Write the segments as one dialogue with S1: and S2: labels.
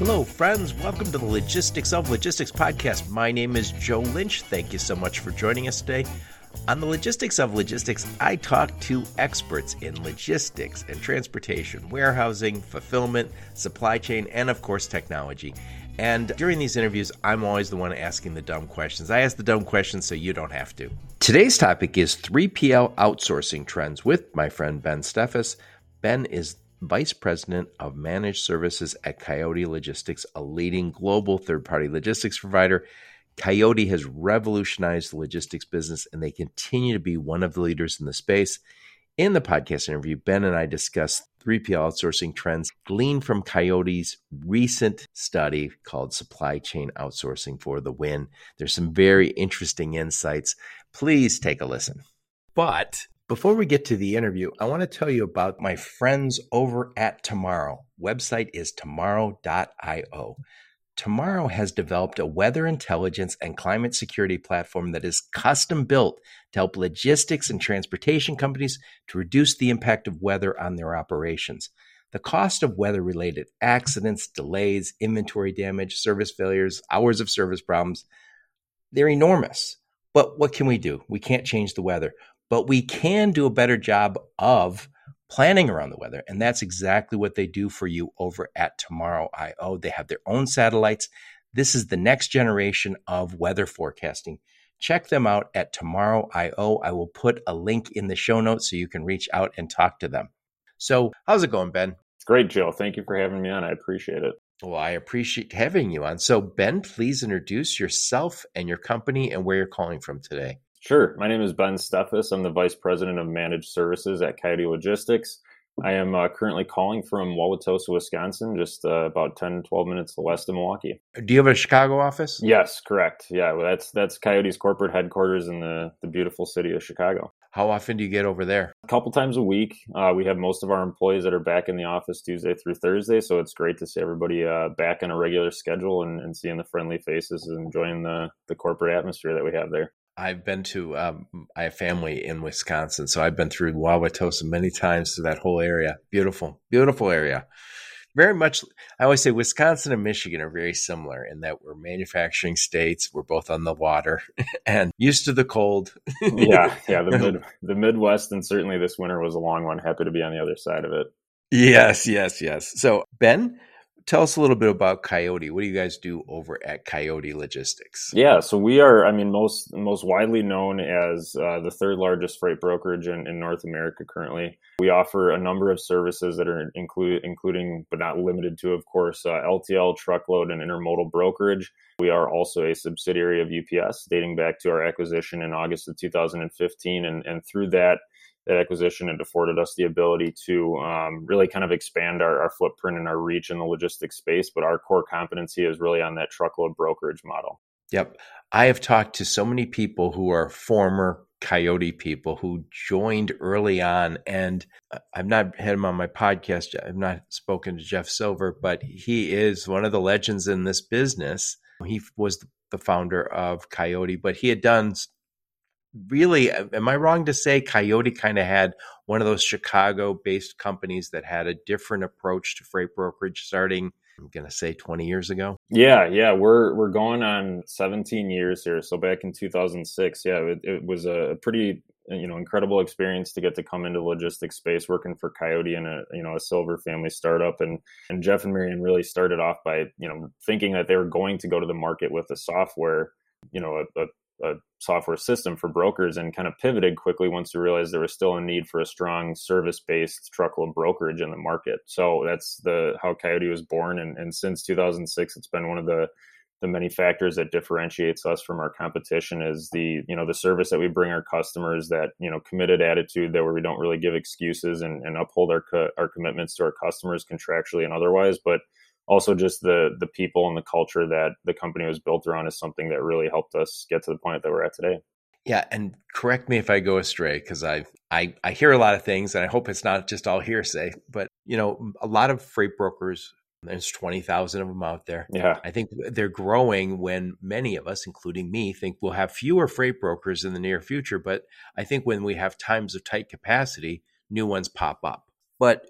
S1: Hello, friends. Welcome to the Logistics of Logistics podcast. My name is Joe Lynch. Thank you so much for joining us today. On the Logistics of Logistics, I talk to experts in logistics and transportation, warehousing, fulfillment, supply chain, and of course, technology. And during these interviews, I'm always the one asking the dumb questions. I ask the dumb questions so you don't have to. Today's topic is 3PL outsourcing trends with my friend Ben Steffes. Ben is Vice President of Managed Services at Coyote Logistics, a leading global third party logistics provider. Coyote has revolutionized the logistics business and they continue to be one of the leaders in the space. In the podcast interview, Ben and I discussed 3PL outsourcing trends gleaned from Coyote's recent study called Supply Chain Outsourcing for the Win. There's some very interesting insights. Please take a listen. But before we get to the interview, I want to tell you about my friends over at Tomorrow. Website is tomorrow.io. Tomorrow has developed a weather intelligence and climate security platform that is custom built to help logistics and transportation companies to reduce the impact of weather on their operations. The cost of weather related accidents, delays, inventory damage, service failures, hours of service problems, they're enormous. But what can we do? We can't change the weather but we can do a better job of planning around the weather. And that's exactly what they do for you over at Tomorrow IO. They have their own satellites. This is the next generation of weather forecasting. Check them out at Tomorrow IO. I will put a link in the show notes so you can reach out and talk to them. So, how's it going, Ben?
S2: Great, Joe. Thank you for having me on. I appreciate it.
S1: Well, I appreciate having you on. So, Ben, please introduce yourself and your company and where you're calling from today.
S2: Sure. My name is Ben Steffes. I'm the Vice President of Managed Services at Coyote Logistics. I am uh, currently calling from Wauwatosa, Wisconsin, just uh, about 10, 12 minutes west of Milwaukee.
S1: Do you have a Chicago office?
S2: Yes, correct. Yeah, well, that's that's Coyote's corporate headquarters in the, the beautiful city of Chicago.
S1: How often do you get over there?
S2: A couple times a week. Uh, we have most of our employees that are back in the office Tuesday through Thursday, so it's great to see everybody uh, back on a regular schedule and, and seeing the friendly faces and enjoying the, the corporate atmosphere that we have there.
S1: I've been to, um, I have family in Wisconsin, so I've been through Wauwatosa many times through that whole area. Beautiful, beautiful area. Very much, I always say Wisconsin and Michigan are very similar in that we're manufacturing states. We're both on the water and used to the cold.
S2: yeah, yeah. The mid, the Midwest, and certainly this winter was a long one. Happy to be on the other side of it.
S1: Yes, yes, yes. So Ben, tell us a little bit about Coyote. What do you guys do over at Coyote Logistics?
S2: Yeah, so we are, I mean, most most widely known as uh, the third largest freight brokerage in, in, North America currently. We offer a number of services that are include, including but not limited to, of course, uh, LTL, truckload, and intermodal brokerage. We are also a subsidiary of UPS, dating back to our acquisition in August of 2015, and, and through that that acquisition and afforded us the ability to um, really kind of expand our, our footprint and our reach in the logistics space. But our core competency is really on that truckload brokerage model.
S1: Yep. I have talked to so many people who are former Coyote people who joined early on. And I've not had him on my podcast. I've not spoken to Jeff Silver, but he is one of the legends in this business. He was the founder of Coyote, but he had done really, am I wrong to say Coyote kind of had one of those Chicago based companies that had a different approach to freight brokerage starting? I'm going to say 20 years ago.
S2: Yeah, yeah, we're we're going on 17 years here. So back in 2006, yeah, it, it was a pretty uh, you know incredible experience to get to come into logistics space working for coyote and a you know a silver family startup and and jeff and marion really started off by you know thinking that they were going to go to the market with a software you know a, a a software system for brokers and kind of pivoted quickly once we realized there was still a need for a strong service based truckload brokerage in the market. So that's the how Coyote was born and, and since 2006 it's been one of the the many factors that differentiates us from our competition is the you know the service that we bring our customers that you know committed attitude that where we don't really give excuses and, and uphold our co- our commitments to our customers contractually and otherwise but also just the the people and the culture that the company was built around is something that really helped us get to the point that we're at today.
S1: Yeah, and correct me if I go astray because I, I I hear a lot of things, and I hope it's not just all hearsay. But you know, a lot of freight brokers, there's twenty thousand of them out there.
S2: Yeah,
S1: I think they're growing. When many of us, including me, think we'll have fewer freight brokers in the near future. But I think when we have times of tight capacity, new ones pop up. But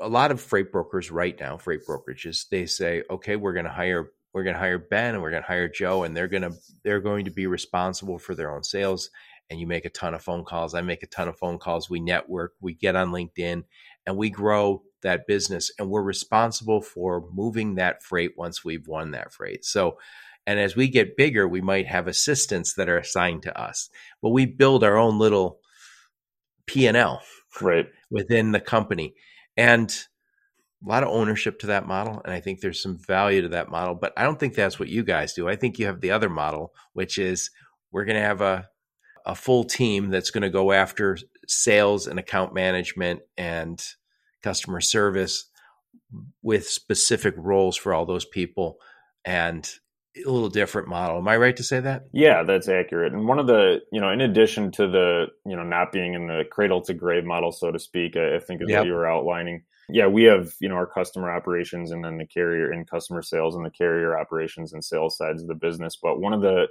S1: a lot of freight brokers right now, freight brokerages, they say, okay, we're going to hire we're going to hire Ben and we're going to hire Joe, and they're going to they're going to be responsible for their own sales. And you make a ton of phone calls. I make a ton of phone calls. We network. We get on LinkedIn, and we grow that business. And we're responsible for moving that freight once we've won that freight. So, and as we get bigger, we might have assistants that are assigned to us. But we build our own little P and L
S2: right
S1: within the company, and a lot of ownership to that model and i think there's some value to that model but i don't think that's what you guys do. I think you have the other model which is we're going to have a, a full team that's going to go after sales and account management and customer service with specific roles for all those people. And a little different model. Am I right to say that?
S2: Yeah, that's accurate. And one of the, you know, in addition to the, you know, not being in the cradle to grave model, so to speak, I think is yep. what you were outlining yeah, we have you know our customer operations and then the carrier and customer sales and the carrier operations and sales sides of the business. But one of the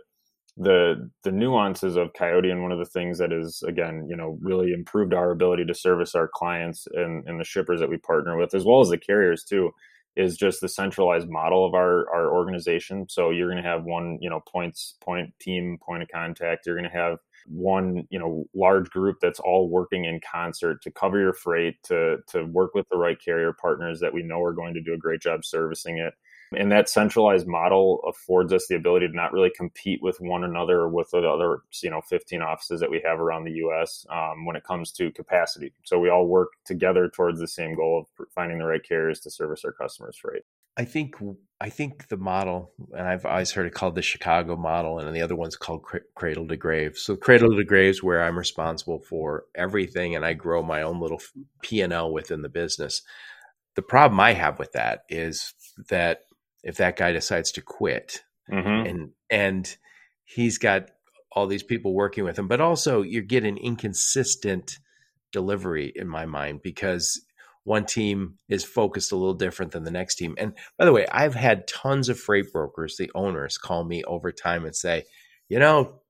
S2: the the nuances of Coyote and one of the things that is again you know really improved our ability to service our clients and, and the shippers that we partner with as well as the carriers too is just the centralized model of our our organization. So you're going to have one you know points point team point of contact. You're going to have one you know large group that's all working in concert to cover your freight to to work with the right carrier partners that we know are going to do a great job servicing it and that centralized model affords us the ability to not really compete with one another with the other you know 15 offices that we have around the us um, when it comes to capacity so we all work together towards the same goal of finding the right carriers to service our customers freight
S1: I think I think the model, and I've always heard it called the Chicago model, and the other one's called Cradle to Grave. So Cradle to Grave is where I'm responsible for everything, and I grow my own little P and L within the business. The problem I have with that is that if that guy decides to quit, mm-hmm. and and he's got all these people working with him, but also you get an inconsistent delivery in my mind because one team is focused a little different than the next team. And by the way, I've had tons of freight brokers, the owners, call me over time and say, you know,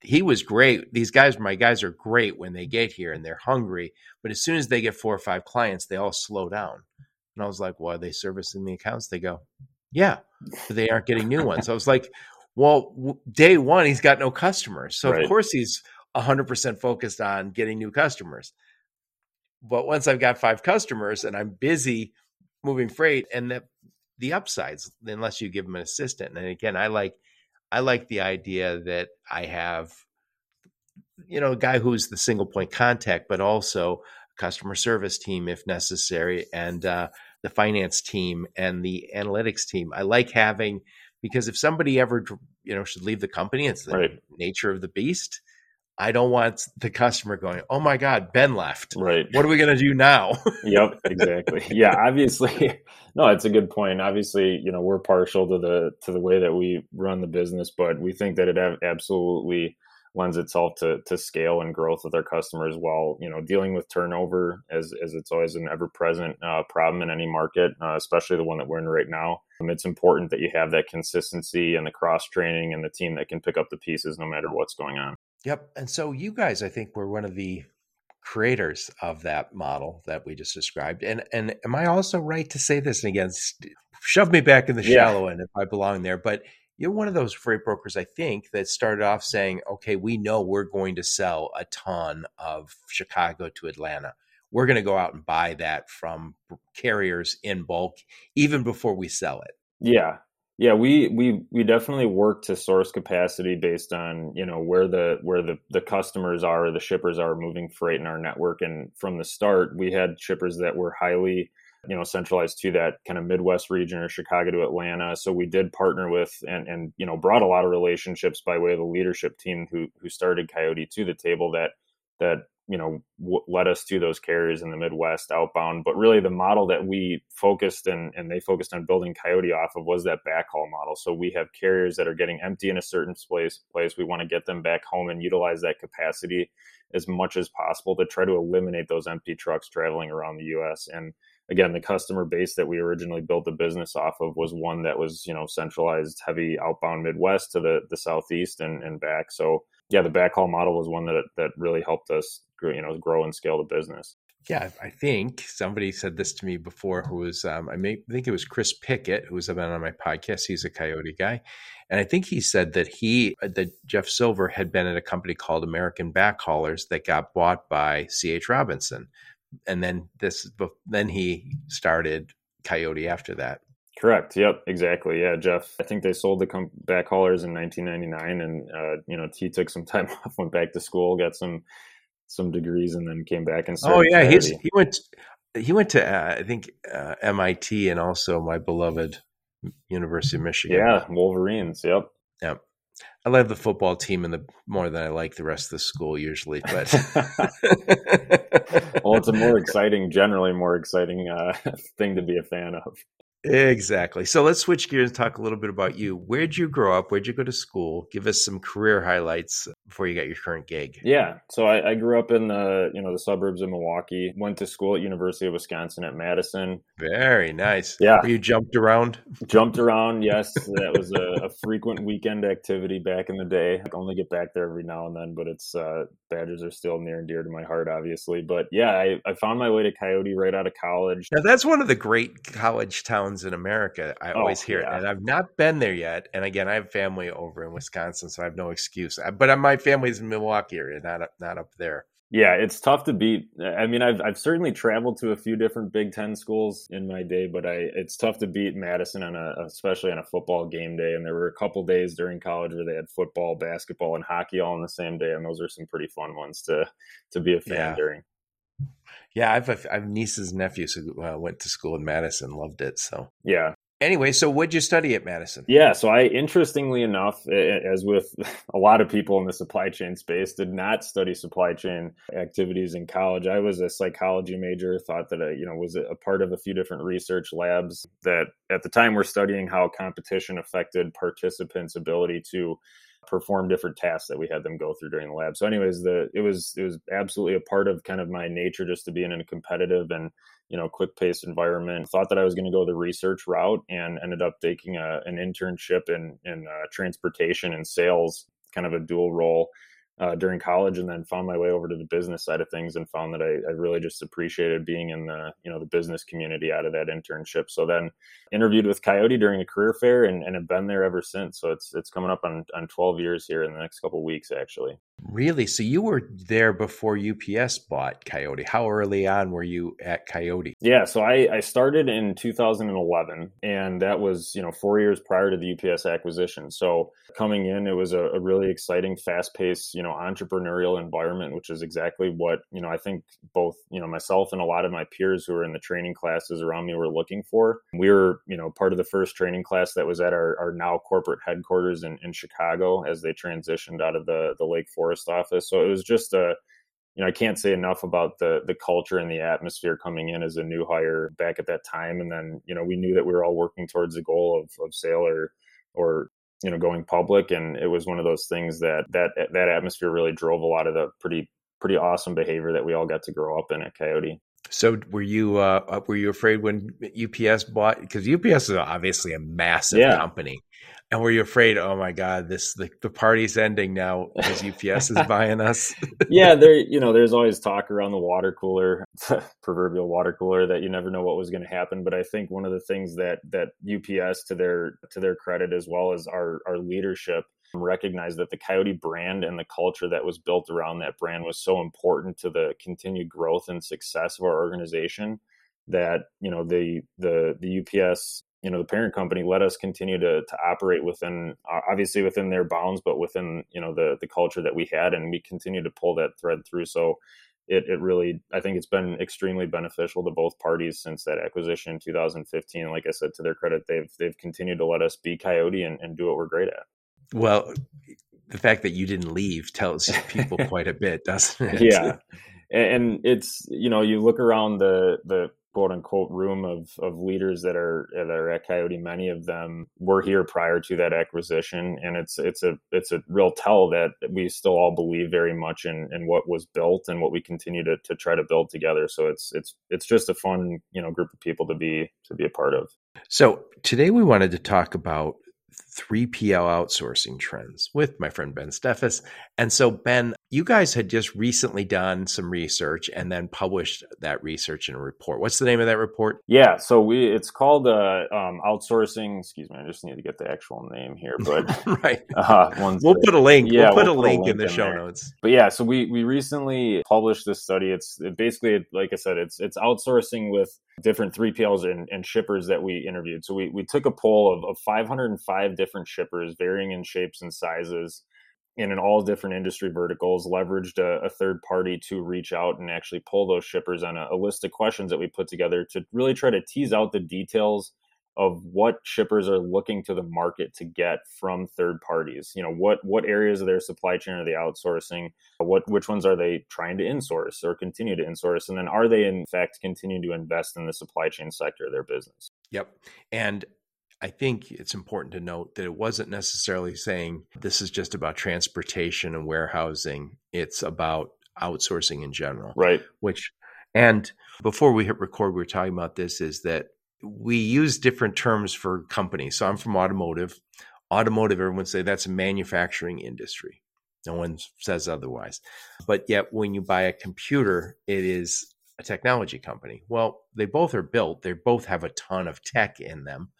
S1: he was great. These guys, my guys are great when they get here and they're hungry. But as soon as they get four or five clients, they all slow down. And I was like, well, are they servicing the accounts? They go, yeah, they aren't getting new ones. I was like, well, day one, he's got no customers. So right. of course he's 100% focused on getting new customers. But once I've got five customers and I'm busy moving freight and the the upsides, unless you give them an assistant. And again, I like I like the idea that I have, you know, a guy who's the single point contact, but also customer service team if necessary, and uh, the finance team and the analytics team. I like having because if somebody ever you know should leave the company, it's the right. nature of the beast. I don't want the customer going, "Oh my God, Ben left.
S2: Right?
S1: What are we going to do now?"
S2: yep, exactly. Yeah, obviously, no, it's a good point. Obviously, you know, we're partial to the to the way that we run the business, but we think that it absolutely lends itself to to scale and growth with our customers while you know dealing with turnover as as it's always an ever present uh, problem in any market, uh, especially the one that we're in right now. Um, it's important that you have that consistency and the cross training and the team that can pick up the pieces no matter what's going on.
S1: Yep. And so you guys, I think, were one of the creators of that model that we just described. And and am I also right to say this? And again, shove me back in the shallow end if I belong there. But you're one of those freight brokers, I think, that started off saying, okay, we know we're going to sell a ton of Chicago to Atlanta. We're going to go out and buy that from carriers in bulk, even before we sell it.
S2: Yeah. Yeah, we we we definitely work to source capacity based on you know where the where the the customers are, the shippers are moving freight in our network, and from the start, we had shippers that were highly you know centralized to that kind of Midwest region or Chicago to Atlanta. So we did partner with and and you know brought a lot of relationships by way of the leadership team who who started Coyote to the table that that you know w- led us to those carriers in the midwest outbound. But really the model that we focused and and they focused on building coyote off of was that backhaul model. So we have carriers that are getting empty in a certain place place. We want to get them back home and utilize that capacity as much as possible to try to eliminate those empty trucks traveling around the us and again the customer base that we originally built the business off of was one that was you know centralized heavy outbound midwest to the the southeast and, and back. So yeah the backhaul model was one that that really helped us you know grow and scale the business
S1: Yeah, I think somebody said this to me before. Who was um, I may think it was Chris Pickett, who was been on my podcast. He's a Coyote guy, and I think he said that he that Jeff Silver had been at a company called American Backhaulers that got bought by C. H. Robinson, and then this then he started Coyote after that.
S2: Correct. Yep. Exactly. Yeah, Jeff. I think they sold the com- backhaulers in 1999, and uh, you know he took some time off, went back to school, got some some degrees and then came back and
S1: started. Oh yeah, he's, he went he went to uh, I think uh, MIT and also my beloved University of Michigan.
S2: Yeah, Wolverines. Yep.
S1: Yep. I love the football team and the more than I like the rest of the school usually, but
S2: well, it's a more exciting, generally more exciting uh, thing to be a fan of.
S1: Exactly. So let's switch gears and talk a little bit about you. Where'd you grow up? Where'd you go to school? Give us some career highlights before you got your current gig.
S2: Yeah. So I, I grew up in the you know the suburbs of Milwaukee. Went to school at University of Wisconsin at Madison.
S1: Very nice.
S2: Yeah.
S1: Were you jumped around?
S2: Jumped around. Yes, that was a, a, frequent weekend activity back in the day. I only get back there every now and then, but it's uh, Badgers are still near and dear to my heart, obviously. But yeah, I, I found my way to Coyote right out of college.
S1: Now that's one of the great college towns in America. I oh, always hear yeah. it, and I've not been there yet. And again, I have family over in Wisconsin, so I have no excuse. Uh, but uh, my family's in Milwaukee area, not up, not up there.
S2: Yeah, it's tough to beat. Uh, I mean, I've I've certainly traveled to a few different Big Ten schools in my day, but I it's tough to beat Madison on a especially on a football game day. And there were a couple days during college where they had football, basketball, and hockey all on the same day, and those are some pretty fun ones to to be a fan yeah. during.
S1: Yeah, I've I have nieces and nephews who uh, went to school in Madison, loved it. So
S2: yeah.
S1: Anyway, so what'd you study at Madison?
S2: Yeah, so I, interestingly enough, as with a lot of people in the supply chain space, did not study supply chain activities in college. I was a psychology major. Thought that I, you know, was a part of a few different research labs that at the time were studying how competition affected participants' ability to perform different tasks that we had them go through during the lab. So, anyways, the it was it was absolutely a part of kind of my nature just to be in a competitive and you know quick paced environment. Thought that I was going to go the research route and ended up taking a, an internship in in uh, transportation and sales, kind of a dual role uh, during college and then found my way over to the business side of things and found that I, I, really just appreciated being in the you know the business community out of that internship. So then interviewed with coyote during a career fair and, and have been there ever since. So it's it's coming up on, on 12 years here in the next couple weeks actually
S1: Really? So you were there before UPS bought Coyote. How early on were you at Coyote?
S2: Yeah, so I, I started in 2011, and that was you know four years prior to the UPS acquisition. So coming in, it was a, a really exciting, fast-paced, you know, entrepreneurial environment, which is exactly what you know I think both you know myself and a lot of my peers who were in the training classes around me were looking for. We were you know part of the first training class that was at our, our now corporate headquarters in, in Chicago as they transitioned out of the the Lake Forest forest office. So it was just a, you know, I can't say enough about the the culture and the atmosphere coming in as a new hire back at that time. And then, you know, we knew that we were all working towards the goal of, of sale or or you know going public and it was one of those things that that that atmosphere really drove a lot of the pretty pretty awesome behavior that we all got to grow up in at coyote
S1: so were you uh, were you afraid when UPS bought because UPS is obviously a massive yeah. company, and were you afraid? Oh my God, this the, the party's ending now because UPS is buying us.
S2: yeah, there you know there's always talk around the water cooler, proverbial water cooler, that you never know what was going to happen. But I think one of the things that that UPS to their to their credit as well as our our leadership recognize that the Coyote brand and the culture that was built around that brand was so important to the continued growth and success of our organization that you know the the the UPS you know the parent company let us continue to to operate within uh, obviously within their bounds but within you know the the culture that we had and we continue to pull that thread through so it, it really i think it's been extremely beneficial to both parties since that acquisition in 2015 like i said to their credit they've they've continued to let us be coyote and, and do what we're great at
S1: well, the fact that you didn't leave tells people quite a bit, doesn't it?
S2: Yeah. And it's, you know, you look around the, the quote unquote room of, of leaders that are, that are at Coyote. Many of them were here prior to that acquisition. And it's, it's a, it's a real tell that we still all believe very much in, in what was built and what we continue to, to try to build together. So it's, it's, it's just a fun, you know, group of people to be, to be a part of.
S1: So today we wanted to talk about 3PL outsourcing trends with my friend Ben Steffes. And so, Ben, you guys had just recently done some research and then published that research in a report. What's the name of that report?
S2: Yeah, so we it's called uh, um, outsourcing. Excuse me, I just need to get the actual name here, but
S1: right. Uh, we'll put a link. Yeah, we'll put, we'll a, put link a, link in the in show
S2: there.
S1: notes.
S2: But yeah, so we we recently published this study. It's it basically, like I said, it's it's outsourcing with different 3PLs and, and shippers that we interviewed. So we we took a poll of, of 505 different shippers, varying in shapes and sizes and in all different industry verticals, leveraged a, a, third party to reach out and actually pull those shippers on a, a, list of questions that we put together to really try to tease out the details of what shippers are looking to the market to get from third parties. You know, what what areas of their supply chain are they outsourcing? What which ones are they trying to insource or continue to insource? And then are they in fact continuing to invest in the supply chain sector of their business?
S1: Yep. And I think it's important to note that it wasn't necessarily saying this is just about transportation and warehousing. It's about outsourcing in general.
S2: Right.
S1: Which, and before we hit record, we were talking about this is that we use different terms for companies. So I'm from automotive. Automotive, everyone say that's a manufacturing industry. No one says otherwise. But yet, when you buy a computer, it is a technology company. Well, they both are built, they both have a ton of tech in them.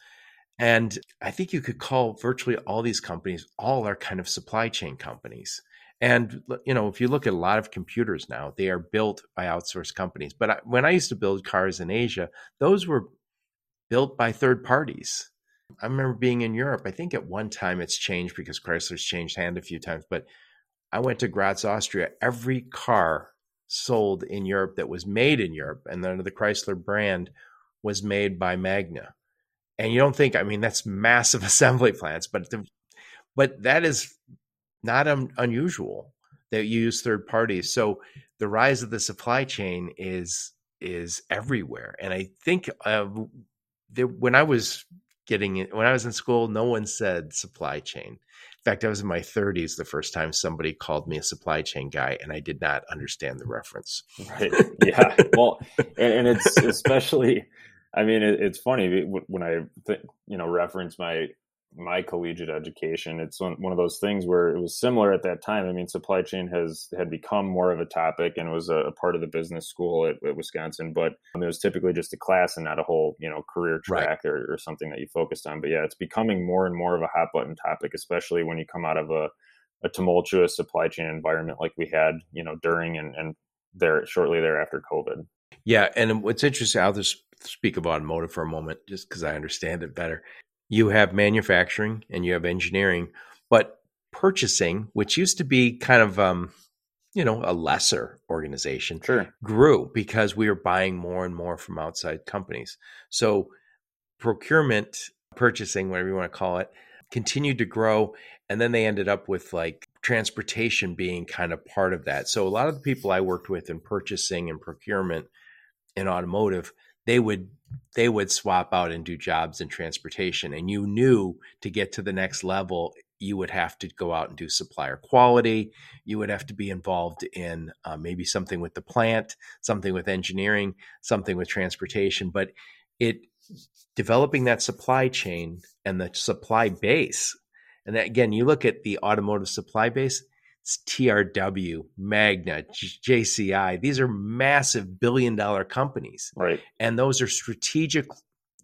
S1: And I think you could call virtually all these companies, all are kind of supply chain companies. And you know, if you look at a lot of computers now, they are built by outsourced companies. But I, when I used to build cars in Asia, those were built by third parties. I remember being in Europe. I think at one time it's changed because Chrysler's changed hand a few times. But I went to Graz, Austria. Every car sold in Europe that was made in Europe and under the Chrysler brand was made by Magna and you don't think i mean that's massive assembly plants but the, but that is not un, unusual that you use third parties. So the rise of the supply chain is is everywhere. And i think uh, there, when i was getting it when i was in school no one said supply chain. In fact i was in my 30s the first time somebody called me a supply chain guy and i did not understand the reference.
S2: Right. Yeah. Well and, and it's especially I mean, it, it's funny when I th- you know reference my my collegiate education. It's one, one of those things where it was similar at that time. I mean, supply chain has had become more of a topic and was a, a part of the business school at, at Wisconsin, but um, it was typically just a class and not a whole you know career track right. or, or something that you focused on. But yeah, it's becoming more and more of a hot button topic, especially when you come out of a a tumultuous supply chain environment like we had, you know, during and, and there shortly thereafter COVID.
S1: Yeah, and what's interesting, I'll just speak of automotive for a moment, just because I understand it better. You have manufacturing and you have engineering, but purchasing, which used to be kind of um, you know, a lesser organization,
S2: sure.
S1: grew because we were buying more and more from outside companies. So procurement, purchasing, whatever you want to call it, continued to grow. And then they ended up with like transportation being kind of part of that. So a lot of the people I worked with in purchasing and procurement in automotive, they would they would swap out and do jobs in transportation and you knew to get to the next level you would have to go out and do supplier quality. You would have to be involved in uh, maybe something with the plant something with engineering something with transportation but it developing that supply chain and the supply base and that, again you look at the automotive supply base TRW, Magna, JCI. These are massive billion dollar companies.
S2: Right.
S1: And those are strategic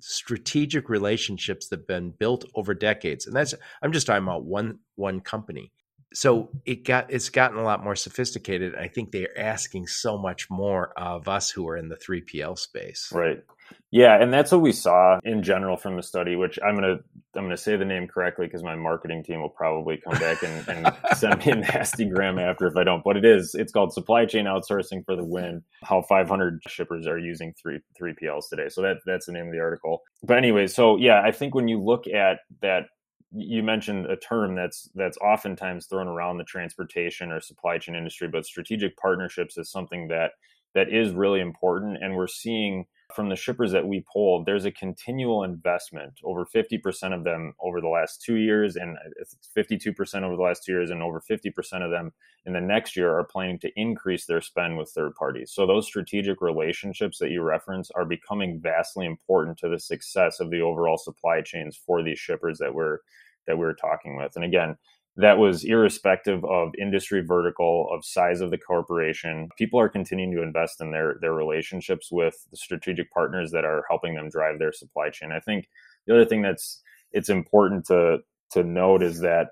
S1: strategic relationships that have been built over decades. And that's I'm just talking about one one company. So it got it's gotten a lot more sophisticated. I think they're asking so much more of us who are in the 3PL space.
S2: Right. Yeah, and that's what we saw in general from the study. Which I'm gonna I'm gonna say the name correctly because my marketing team will probably come back and, and send me a nasty gram after if I don't. But it is it's called supply chain outsourcing for the win. How 500 shippers are using three three PLs today. So that that's the name of the article. But anyway, so yeah, I think when you look at that you mentioned a term that's that's oftentimes thrown around the transportation or supply chain industry, but strategic partnerships is something that that is really important, and we're seeing from the shippers that we polled, there's a continual investment, over 50% of them over the last two years, and uh, 52% over the last two years, and over 50% of them in the next year are planning to increase their spend with third parties. So those strategic relationships that you reference are becoming vastly important to the success of the overall supply chains for these shippers that we're that we're talking with. And again, that was irrespective of industry vertical, of size of the corporation. People are continuing to invest in their their relationships with the strategic partners that are helping them drive their supply chain. I think the other thing that's it's important to to note is that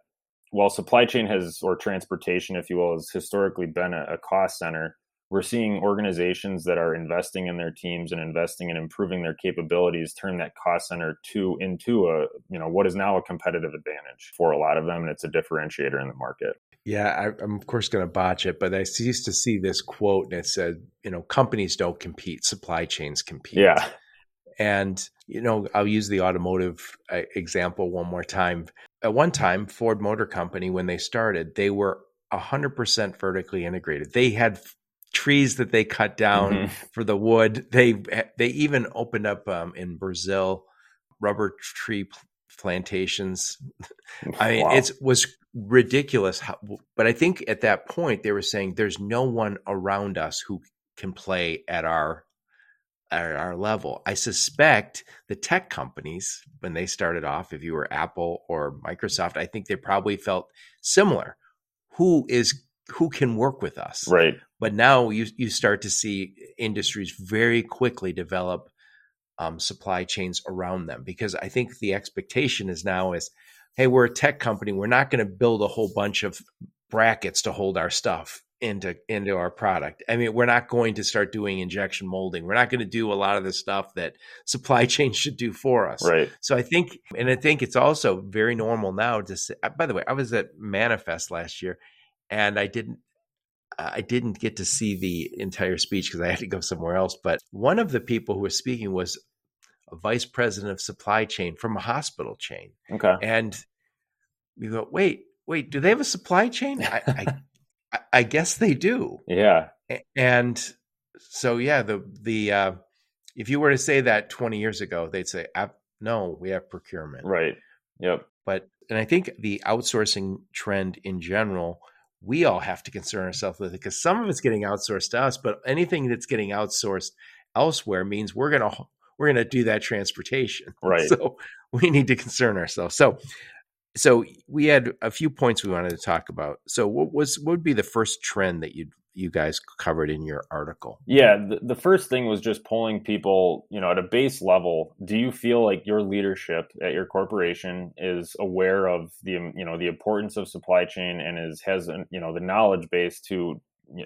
S2: while supply chain has or transportation, if you will, has historically been a, a cost center, we're seeing organizations that are investing in their teams and investing in improving their capabilities turn that cost center to into a you know what is now a competitive advantage for a lot of them and it's a differentiator in the market.
S1: Yeah I, am of course going to botch it but i used to see this quote and it said you know companies don't compete supply chains compete.
S2: Yeah.
S1: And you know i'll use the automotive uh, example one more time. At one time ford motor company when they started they were 100% vertically integrated. They had trees that they cut down mm-hmm. for the wood. They they even opened up um, in Brazil rubber tree plantations. I mean, wow. it was ridiculous. How, but I think at that point they were saying there's no one around us who can play at our at our level. I suspect the tech companies when they started off, if you were Apple or Microsoft, I think they probably felt similar. Who is who can work with us?
S2: Right.
S1: But now you you start to see industries very quickly develop um, supply chains around them because I think the expectation is now is, hey, we're a tech company. We're not going to build a whole bunch of brackets to hold our stuff into into our product. I mean, we're not going to start doing injection molding. We're not going to do a lot of the stuff that supply chain should do for us.
S2: Right.
S1: So I think, and I think it's also very normal now to say. By the way, I was at Manifest last year, and I didn't I didn't get to see the entire speech because I had to go somewhere else. But one of the people who was speaking was a vice president of supply chain from a hospital chain.
S2: Okay.
S1: And you go, wait, wait, do they have a supply chain? I, I, I guess they do.
S2: Yeah.
S1: And so, yeah, the the uh, if you were to say that 20 years ago, they'd say, no, we have procurement.
S2: Right. Yep.
S1: But and I think the outsourcing trend in general we all have to concern ourselves with it because some of it's getting outsourced to us, but anything that's getting outsourced elsewhere means we're gonna we're gonna do that transportation.
S2: Right.
S1: So we need to concern ourselves. So so we had a few points we wanted to talk about. So what was what would be the first trend that you you guys covered in your article?
S2: Yeah, the, the first thing was just polling people, you know, at a base level. Do you feel like your leadership at your corporation is aware of the, um, you know, the importance of supply chain and is has, you know, the knowledge base to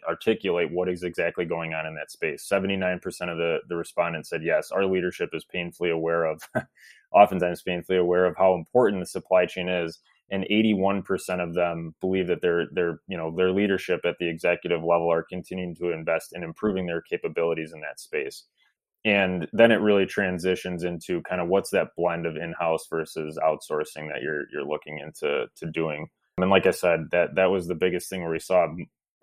S2: articulate what is exactly going on in that space. 79% of the, the respondents said yes, our leadership is painfully aware of, oftentimes painfully aware of how important the supply chain is and 81% of them believe that their their you know their leadership at the executive level are continuing to invest in improving their capabilities in that space. And then it really transitions into kind of what's that blend of in-house versus outsourcing that you're you're looking into to doing. And like i said that that was the biggest thing where we saw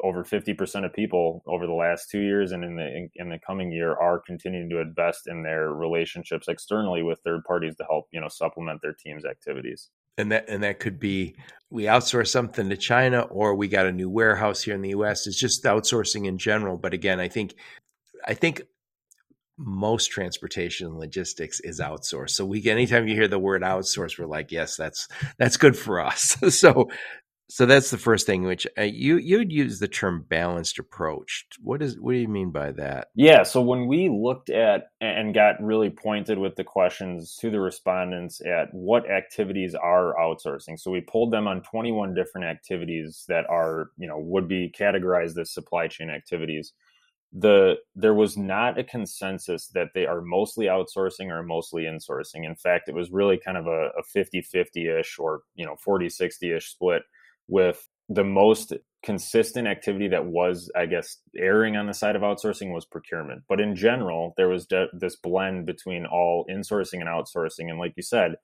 S2: over 50% of people over the last two years and in the in, in, the coming year are continuing to invest in their relationships externally with third parties to help you know supplement their team's activities
S1: and that and that could be we outsource something to China or we got a new warehouse here in the US it's just outsourcing in general but again I think I think most transportation and logistics is outsourced. So we anytime you hear the word outsource, we're like, yes, that's that's good for us. so so that's the first thing. Which uh, you you'd use the term balanced approach. What is what do you mean by that?
S2: Yeah. So when we looked at and got really pointed with the questions to the respondents at what activities are outsourcing. So we pulled them on 21 different activities that are you know would be categorized as supply chain activities. The there was not a consensus that they are mostly outsourcing or mostly insourcing. In fact, it was really kind of a, a 50-50 ish or you know 40-60 ish split with the most consistent activity that was, I guess, erring on the side of outsourcing was procurement. But in general, there was de- this blend between all insourcing and outsourcing. And like you said,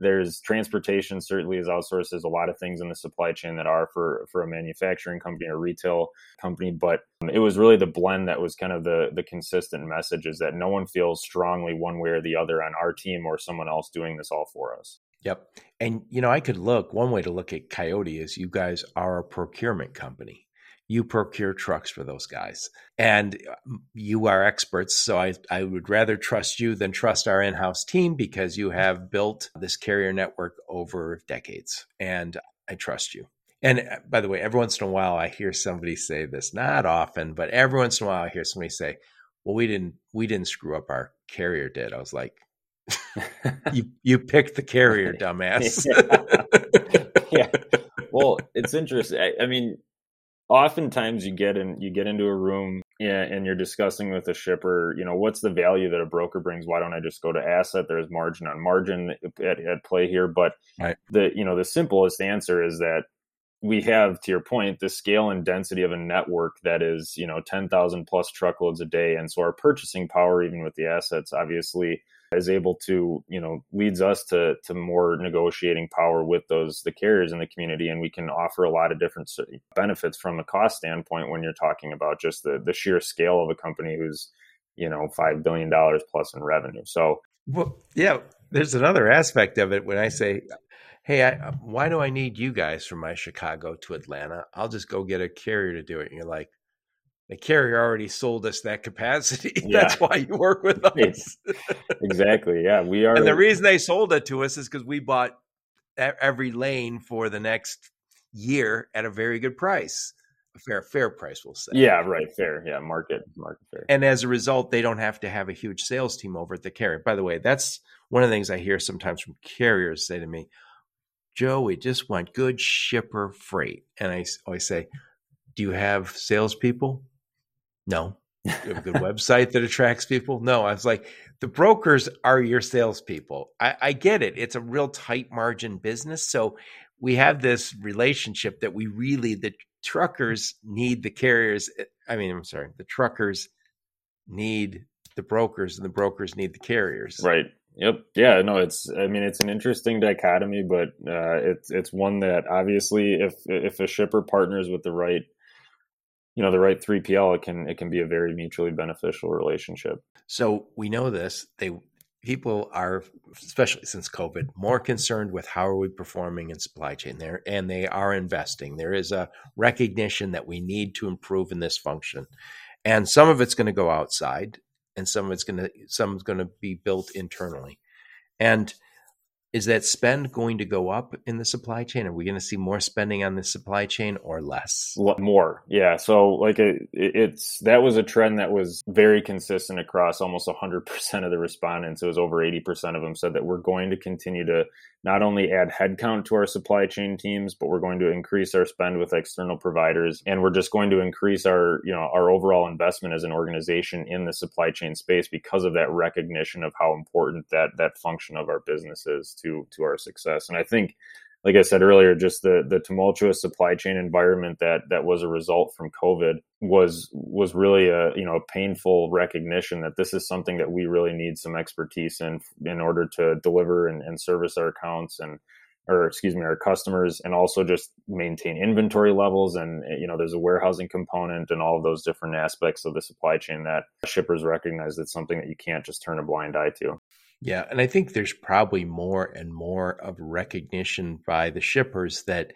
S2: there's transportation certainly is outsourced. There's a lot of things in the supply chain that are for for a manufacturing company or retail company, but um, it was really the blend that was kind of the the consistent message is that no one feels strongly one way or the other on our team or someone else doing this all for us.
S1: Yep. And you know, I could look one way to look at Coyote is you guys are a procurement company. you procure trucks for those guys. And um, you are experts. So I, I would rather trust you than trust our in house team because you have built this carrier network over decades. And I trust you. And uh, by the way, every once in a while I hear somebody say this, not often, but every once in a while I hear somebody say, well, we didn't, we didn't screw up. Our carrier did. I was like, you, you picked the carrier, dumbass.
S2: yeah. yeah. Well, it's interesting. I, I mean, oftentimes you get in you get into a room and you're discussing with a shipper you know what's the value that a broker brings why don't i just go to asset there's margin on margin at, at play here but right. the you know the simplest answer is that we have to your point the scale and density of a network that is you know 10,000 plus truckloads a day and so our purchasing power even with the assets obviously is able to you know leads us to to more negotiating power with those the carriers in the community and we can offer a lot of different benefits from a cost standpoint when you're talking about just the the sheer scale of a company who's you know 5 billion dollars plus in revenue. So
S1: well yeah there's another aspect of it when i say hey I, why do i need you guys from my chicago to atlanta? I'll just go get a carrier to do it. And you're like the carrier already sold us that capacity. Yeah. That's why you work with us.
S2: exactly. Yeah, we are.
S1: And the reason they sold it to us is because we bought every lane for the next year at a very good price, a fair fair price, we'll say.
S2: Yeah, right. Fair. Yeah, market market fair.
S1: And as a result, they don't have to have a huge sales team over at the carrier. By the way, that's one of the things I hear sometimes from carriers say to me, "Joe, we just want good shipper freight," and I always say. Do you have salespeople? No. You have a good website that attracts people? No. I was like, the brokers are your salespeople. I, I get it. It's a real tight margin business. So we have this relationship that we really, the truckers need the carriers. I mean, I'm sorry, the truckers need the brokers and the brokers need the carriers.
S2: Right. Yep. Yeah. No. It's. I mean, it's an interesting dichotomy, but uh, it's it's one that obviously, if if a shipper partners with the right you know the right 3pl it can it can be a very mutually beneficial relationship.
S1: So we know this they people are especially since covid more concerned with how are we performing in supply chain there and they are investing. There is a recognition that we need to improve in this function. And some of it's going to go outside and some of it's going to some is going to be built internally. And is that spend going to go up in the supply chain? Are we going to see more spending on the supply chain or less?
S2: More, yeah. So, like, it, it's that was a trend that was very consistent across almost 100% of the respondents. It was over 80% of them said that we're going to continue to not only add headcount to our supply chain teams, but we're going to increase our spend with external providers, and we're just going to increase our, you know, our overall investment as an organization in the supply chain space because of that recognition of how important that that function of our business is to to our success. And I think like I said earlier, just the the tumultuous supply chain environment that that was a result from COVID was was really a you know a painful recognition that this is something that we really need some expertise in in order to deliver and, and service our accounts and or excuse me our customers and also just maintain inventory levels and you know there's a warehousing component and all of those different aspects of the supply chain that shippers recognize it's something that you can't just turn a blind eye to
S1: yeah, and I think there's probably more and more of recognition by the shippers that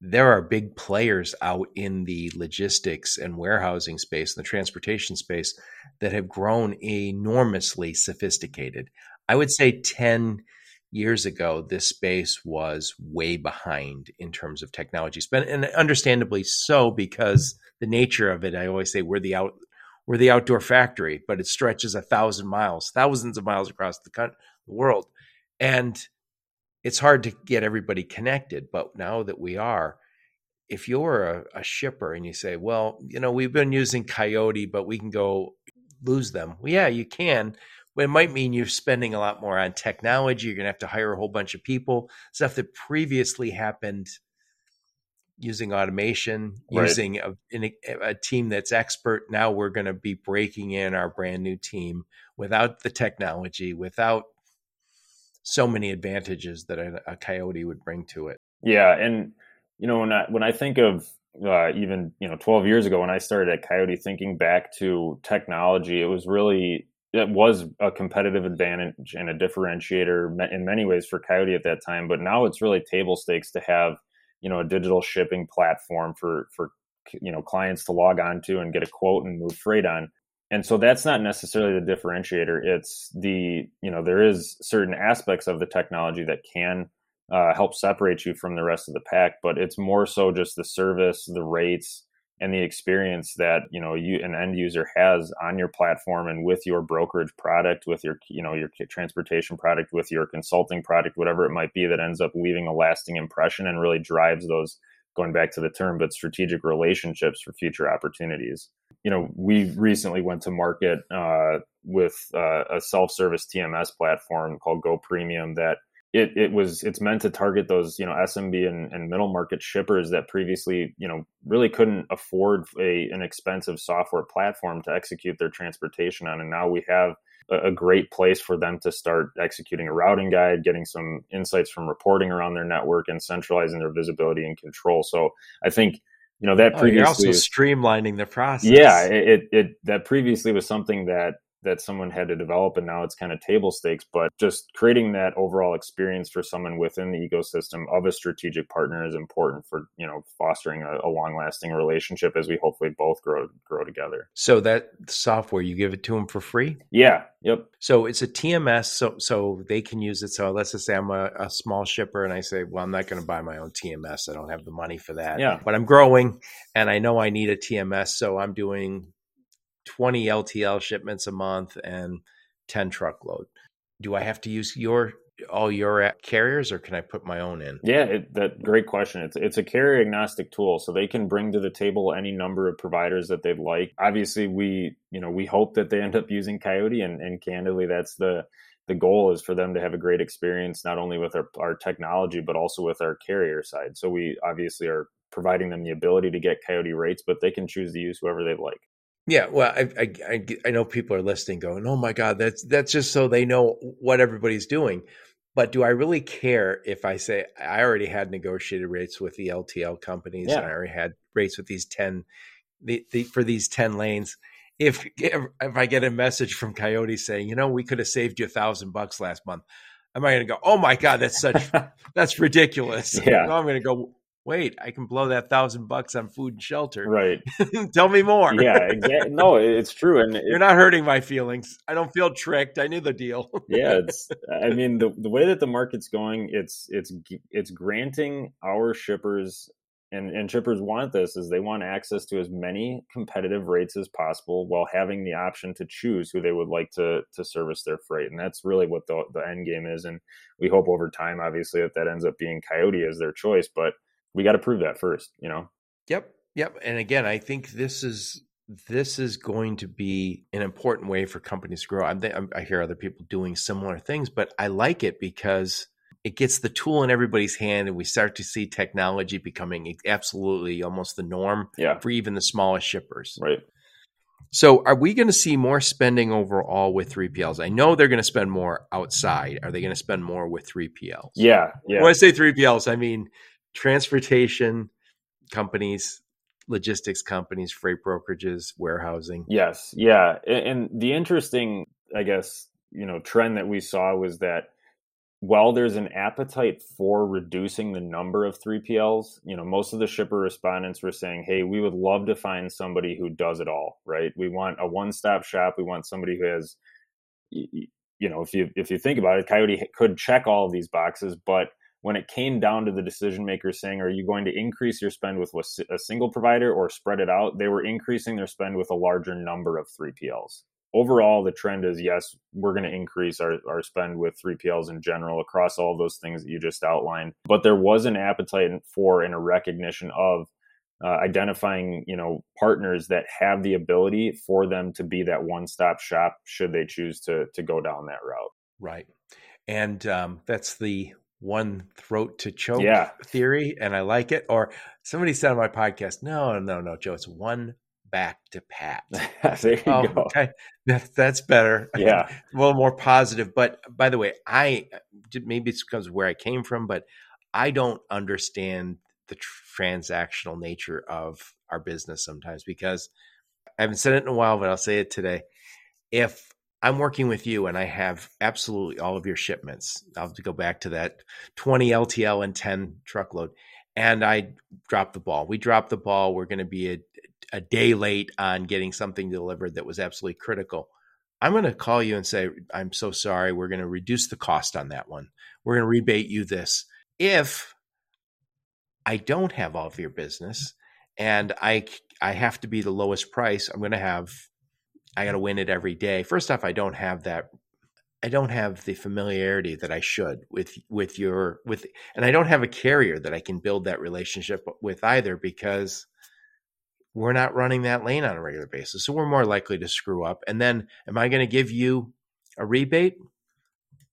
S1: there are big players out in the logistics and warehousing space and the transportation space that have grown enormously sophisticated. I would say 10 years ago, this space was way behind in terms of technology spend, and understandably so because the nature of it. I always say we're the out we're the outdoor factory, but it stretches a thousand miles, thousands of miles across the, country, the world. And it's hard to get everybody connected. But now that we are, if you're a, a, shipper and you say, well, you know, we've been using Coyote, but we can go lose them. Well, yeah, you can. It might mean you're spending a lot more on technology. You're going to have to hire a whole bunch of people, stuff that previously happened – using automation, right. using a, a, team that's expert. Now we're going to be breaking in our brand new team without the technology, without so many advantages that a, a Coyote would bring to it.
S2: Yeah, and you know when I when I think of uh, even you know 12 years ago when I started at Coyote, thinking back to technology, it was really it was a competitive advantage and a differentiator in many ways for Coyote at that time. But now it's really table stakes to have you know a digital shipping platform for for you know clients to log on to and get a quote and move freight on. And so that's not necessarily the differentiator. It's the you know there is certain aspects of the technology that can uh, help separate you from the rest of the pack but it's more so just the service the rates and the experience that you know you an end user has on your platform and with your brokerage product with your you know your transportation product with your consulting product whatever it might be that ends up leaving a lasting impression and really drives those going back to the term but strategic relationships for future opportunities. You know we recently went to market uh, with uh, a self-service tms platform called go premium that it, it was it's meant to target those you know SMB and, and middle market shippers that previously you know really couldn't afford a an expensive software platform to execute their transportation on, and now we have a, a great place for them to start executing a routing guide, getting some insights from reporting around their network, and centralizing their visibility and control. So I think you know that
S1: oh,
S2: previously
S1: you're also streamlining the process.
S2: Yeah, it, it, it that previously was something that that someone had to develop and now it's kind of table stakes but just creating that overall experience for someone within the ecosystem of a strategic partner is important for you know fostering a, a long lasting relationship as we hopefully both grow grow together.
S1: So that software you give it to them for free?
S2: Yeah yep.
S1: So it's a tms so so they can use it. So let's just say i'm a, a small shipper and i say well i'm not going to buy my own tms i don't have the money for that.
S2: Yeah.
S1: But i'm growing and i know i need a tms so i'm doing 20 LTL shipments a month and 10 truckload. Do I have to use your all your uh, carriers or can I put my own in?
S2: Yeah, it, that great question. It's it's a carrier agnostic tool, so they can bring to the table any number of providers that they'd like. Obviously, we you know we hope that they end up using Coyote, and, and candidly, that's the the goal is for them to have a great experience not only with our, our technology but also with our carrier side. So we obviously are providing them the ability to get Coyote rates, but they can choose to use whoever they'd like.
S1: Yeah, well, I, I, I I know people are listening, going, "Oh my God, that's that's just so they know what everybody's doing." But do I really care if I say I already had negotiated rates with the LTL companies
S2: Yeah.
S1: and I already had rates with these ten, the, the for these ten lanes? If if I get a message from Coyote saying, you know, we could have saved you a thousand bucks last month, am I going to go, "Oh my God, that's such that's ridiculous"?
S2: Yeah.
S1: No, I'm going to go, "Wait, I can blow that thousand bucks on food and shelter."
S2: Right.
S1: Tell me more.
S2: Yeah, exactly. No, it's true. And it-
S1: You're not hurting my feelings. I don't feel tricked. I knew the deal.
S2: yeah, it's I mean the the way that the market's going, it's it's it's granting our shippers and and shippers want this is they want access to as many competitive rates as possible while having the option to choose who they would like to to service their freight. And that's really what the the end game is and we hope over time obviously that that ends up being Coyote as their choice, but we got to prove that first, you know.
S1: Yep, yep. And again, I think this is this is going to be an important way for companies to grow. I'm, I'm, I hear other people doing similar things, but I like it because it gets the tool in everybody's hand, and we start to see technology becoming absolutely almost the norm
S2: Yeah.
S1: for even the smallest shippers.
S2: Right.
S1: So, are we going to see more spending overall with 3PLs? I know they're going to spend more outside. Are they going to spend more with 3PLs?
S2: Yeah, yeah.
S1: When I say 3PLs, I mean transportation companies, logistics companies, freight brokerages, warehousing.
S2: Yes, yeah, and, the interesting, I guess, you know, trend that we saw was that while there's an appetite for reducing the number of 3PLs, you know, most of the shipper respondents were saying, "Hey, we would love to find somebody who does it all, right? We want a one-stop shop. We want somebody who has you know, if you if you think about it, Coyote could check all of these boxes, but when it came down to the decision makers saying, "Are you going to increase your spend with a single provider or spread it out?" They were increasing their spend with a larger number of 3PLs. Overall, the trend is yes, we're going to increase our, our spend with 3PLs in general across all those things that you just outlined. But there was an appetite for and a recognition of uh, identifying you know partners that have the ability for them to be that one stop shop should they choose to to go down that route.
S1: Right. And um, that's the one throat to choke
S2: Yeah.
S1: theory. And I like it. Or somebody said on my podcast, no, no, no, Joe, it's one back to pat.
S2: there you
S1: Oh,
S2: go.
S1: That, that's better.
S2: Yeah.
S1: a little more positive. But by the way, I maybe it's because of where I came from, but I don't understand the transactional nature of our business sometimes because I haven't said it in a while, but I'll say it today. If I'm working with you and I have absolutely all of your shipments, I'll have to go back to that 20 LTL and 10 truckload, and I dropped the ball. We dropped the ball. We're going to be a, a day late on getting something delivered that was absolutely critical. I'm going to call you and say, I'm so sorry. We're going to reduce the cost on that one. We're going to rebate you this. If I don't have all of your business and I, I have to be the lowest price, I'm going to have, I got to win it every day. First off, I don't have that I don't have the familiarity that I should with with your with and I don't have a carrier that I can build that relationship with either because we're not running that lane on a regular basis. So we're more likely to screw up. And then am I going to give you a rebate?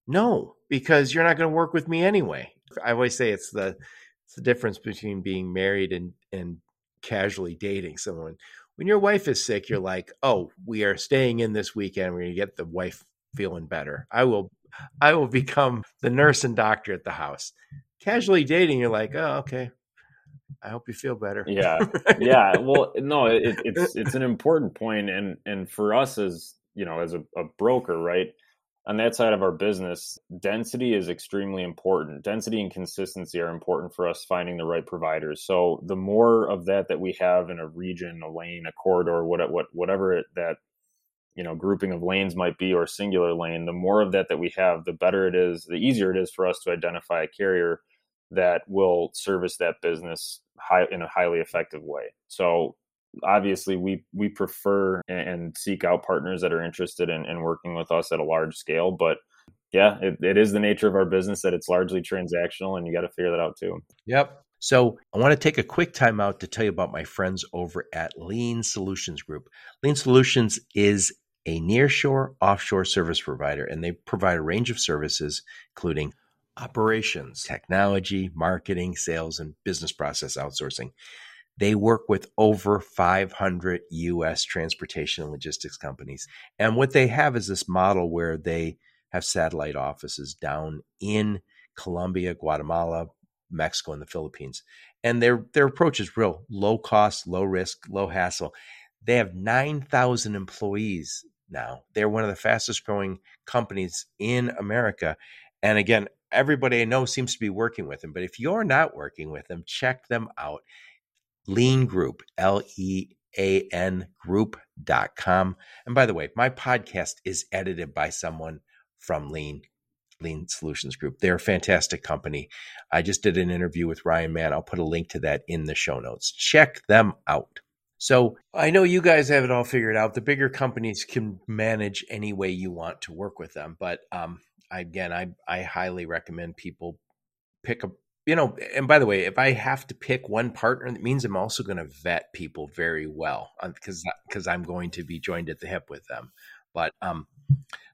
S1: No, because you're not going to work with me anyway. I always say it's the it's the difference between being married and and casually dating someone. When your wife is sick, you're like, "Oh, we are staying in this weekend. We're going to get the wife feeling better. I will I will become the nurse and doctor at the house. Casually dating, you're like, oh, okay. I hope you feel better.
S2: Yeah, yeah. Well, no, it, it's it's an important point, and and for us as you know, as a, a broker, right? On that side of our business, density is extremely important. Density and consistency are important for us finding the right providers. So the more of that that we have in a region, a lane, a corridor, what, what whatever that you know grouping of lanes might be or singular lane the more of that that we have the better it is the easier it is for us to identify a carrier that will service that business high, in a highly effective way so obviously we we prefer and seek out partners that are interested in, in working with us at a large scale but yeah it, it is the nature of our business that it's largely transactional and you got to figure that out too
S1: yep so, I want to take a quick time out to tell you about my friends over at Lean Solutions Group. Lean Solutions is a nearshore offshore service provider, and they provide a range of services, including operations, technology, marketing, sales, and business process outsourcing. They work with over 500 US transportation and logistics companies. And what they have is this model where they have satellite offices down in Colombia, Guatemala, Mexico, and the Philippines. And their their approach is real low cost, low risk, low hassle. They have 9,000 employees now. They're one of the fastest growing companies in America. And again, everybody I know seems to be working with them. But if you're not working with them, check them out. Lean Group, L E A N group.com. And by the way, my podcast is edited by someone from Lean. Lean Solutions Group. They're a fantastic company. I just did an interview with Ryan Mann. I'll put a link to that in the show notes. Check them out. So I know you guys have it all figured out. The bigger companies can manage any way you want to work with them, but um, again, I I highly recommend people pick a you know. And by the way, if I have to pick one partner, that means I'm also going to vet people very well because because I'm going to be joined at the hip with them. But um,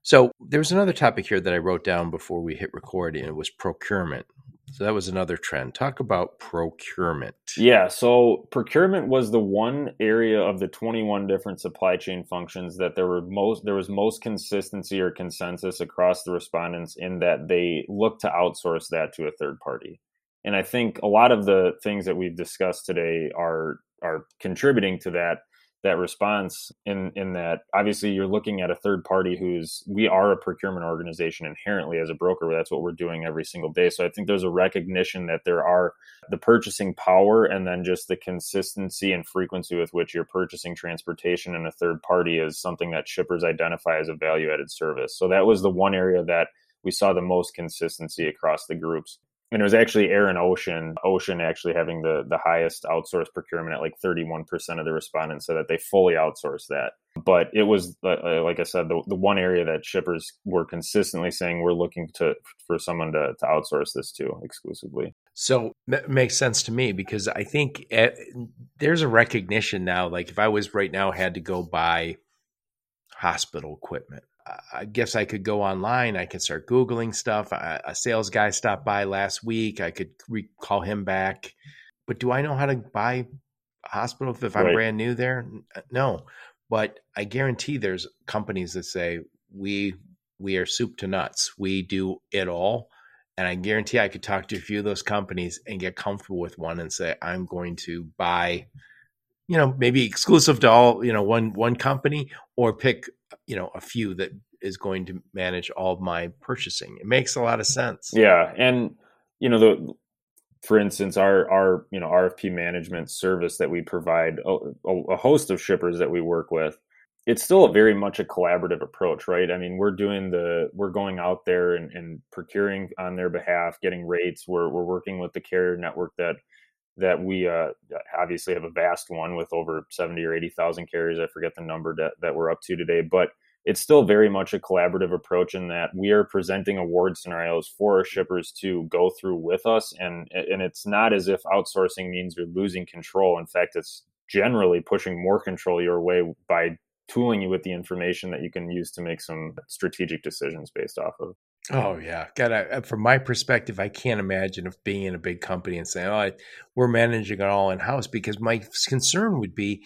S1: so there's another topic here that I wrote down before we hit record, and it was procurement. So that was another trend. Talk about procurement.
S2: Yeah. So procurement was the one area of the 21 different supply chain functions that there were most there was most consistency or consensus across the respondents in that they look to outsource that to a third party. And I think a lot of the things that we've discussed today are are contributing to that that response in in that obviously you're looking at a third party who's we are a procurement organization inherently as a broker. That's what we're doing every single day. So i think there's a recognition that there are the purchasing power and then just the consistency and frequency with which you're purchasing transportation in a third party is something that shippers identify as a value added service. So that was the one area that we saw the most consistency across the groups and it was actually air and ocean ocean actually having the the highest outsourced procurement at like 31% of the respondents said that they fully outsourced that. But it was uh, uh, like i said the, the one area that shippers were consistently saying we're looking to for someone to, to outsource this to exclusively.
S1: So that makes sense to me because i think at, there's a recognition now like if i was right now had to go buy hospital equipment I guess I could go online. I could start Googling stuff. A sales guy stopped by last week. I could re- call him back. But do I know how to buy a hospital if I'm right. brand new there? Uh, no. But I guarantee there's companies that say, we we are soup to nuts. We do it all. And I guarantee I could talk to a few of those companies and get comfortable with one and say, I'm going to buy, you know, maybe exclusive to all, you know, one one company or pick you know a few that is going to manage all my purchasing. It makes a lot of sense.
S2: Yeah, and you know the for instance, our our you know RFP management service that we provide oh, a, a host of shippers that we work with it's still a very much a collaborative approach, right? I mean, we're doing the we're going out there and, and procuring on their behalf, getting rates. We're we're working with the carrier network that that we uh, obviously have a vast one with over seventy or eighty thousand carriers. I forget the number that that we're up to today, but it's still very much a collaborative approach in that we are presenting award scenarios for our shippers to go through with us, and and it's not as if outsourcing means you're losing control. In fact, it's generally pushing more control your way by tooling you with the information that you can use to make some strategic decisions based off of.
S1: Oh yeah, got uh, from my perspective, I can't imagine if being in a big company and saying, "Oh, I, we're managing it all in house," because my concern would be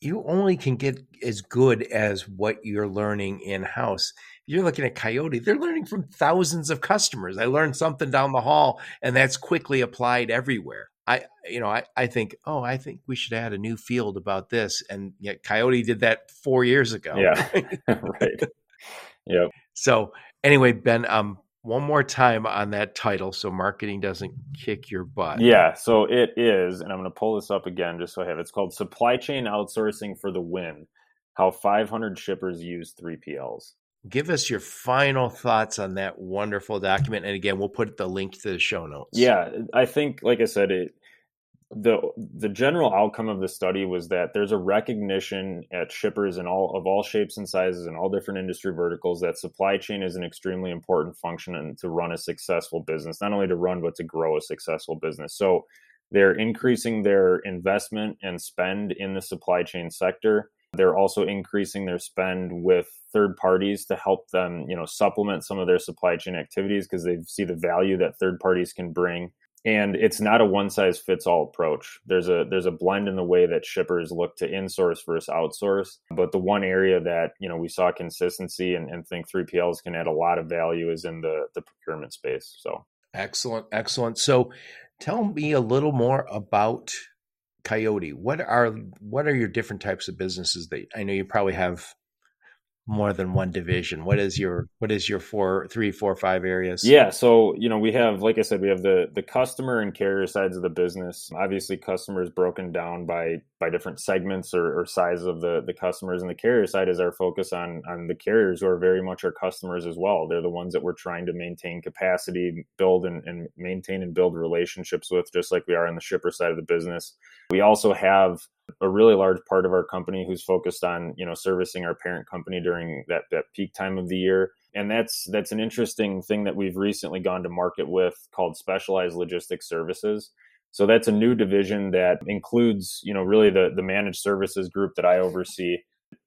S1: you only can get as good as what you're learning in house. You're looking at Coyote; they're learning from thousands of customers. I learned something down the hall, and that's quickly applied everywhere. I, you know, I, I think, oh, I think we should add a new field about this. And yet Coyote did that four years ago.
S2: Yeah. right. Yep.
S1: So anyway, Ben, um, one more time on that title so marketing doesn't kick your butt.
S2: Yeah, so it is, and I'm going to pull this up again just so I have it. It's called Supply Chain Outsourcing for the Win How 500 Shippers Use 3PLs.
S1: Give us your final thoughts on that wonderful document. And again, we'll put the link to the show notes.
S2: Yeah, I think, like I said, it, the the general outcome of the study was that there's a recognition at shippers in all of all shapes and sizes and all different industry verticals that supply chain is an extremely important function and to run a successful business not only to run but to grow a successful business. So they're increasing their investment and spend in the supply chain sector. They're also increasing their spend with third parties to help them you know supplement some of their supply chain activities because they see the value that third parties can bring and it's not a one size fits all approach. There's a there's a blend in the way that shippers look to insource versus outsource. But the one area that you know we saw consistency and, and think 3pls can add a lot of value is in the the procurement space so.
S1: Excellent excellent. So tell me a little more about coyote. What are what are your different types of businesses that i know you probably have more than one division? What is your what is your four three four five areas?
S2: Yeah so you know we have like i said we have the the customer and carrier sides of the business. Obviously customers broken down by by different segments or, or size of the the customers. And the carrier side is our focus on on the carriers who are very much our customers as well. They're the ones that we're trying to maintain capacity build and, and maintain and build relationships with just like we are on the shipper side of the business. We also have a really large part of our company who's focused on you know servicing our parent company during that that peak time of the year. And that's that's an interesting thing that we've recently gone to market with called specialized logistics services so that's a new division that includes you know really the the managed services group that i oversee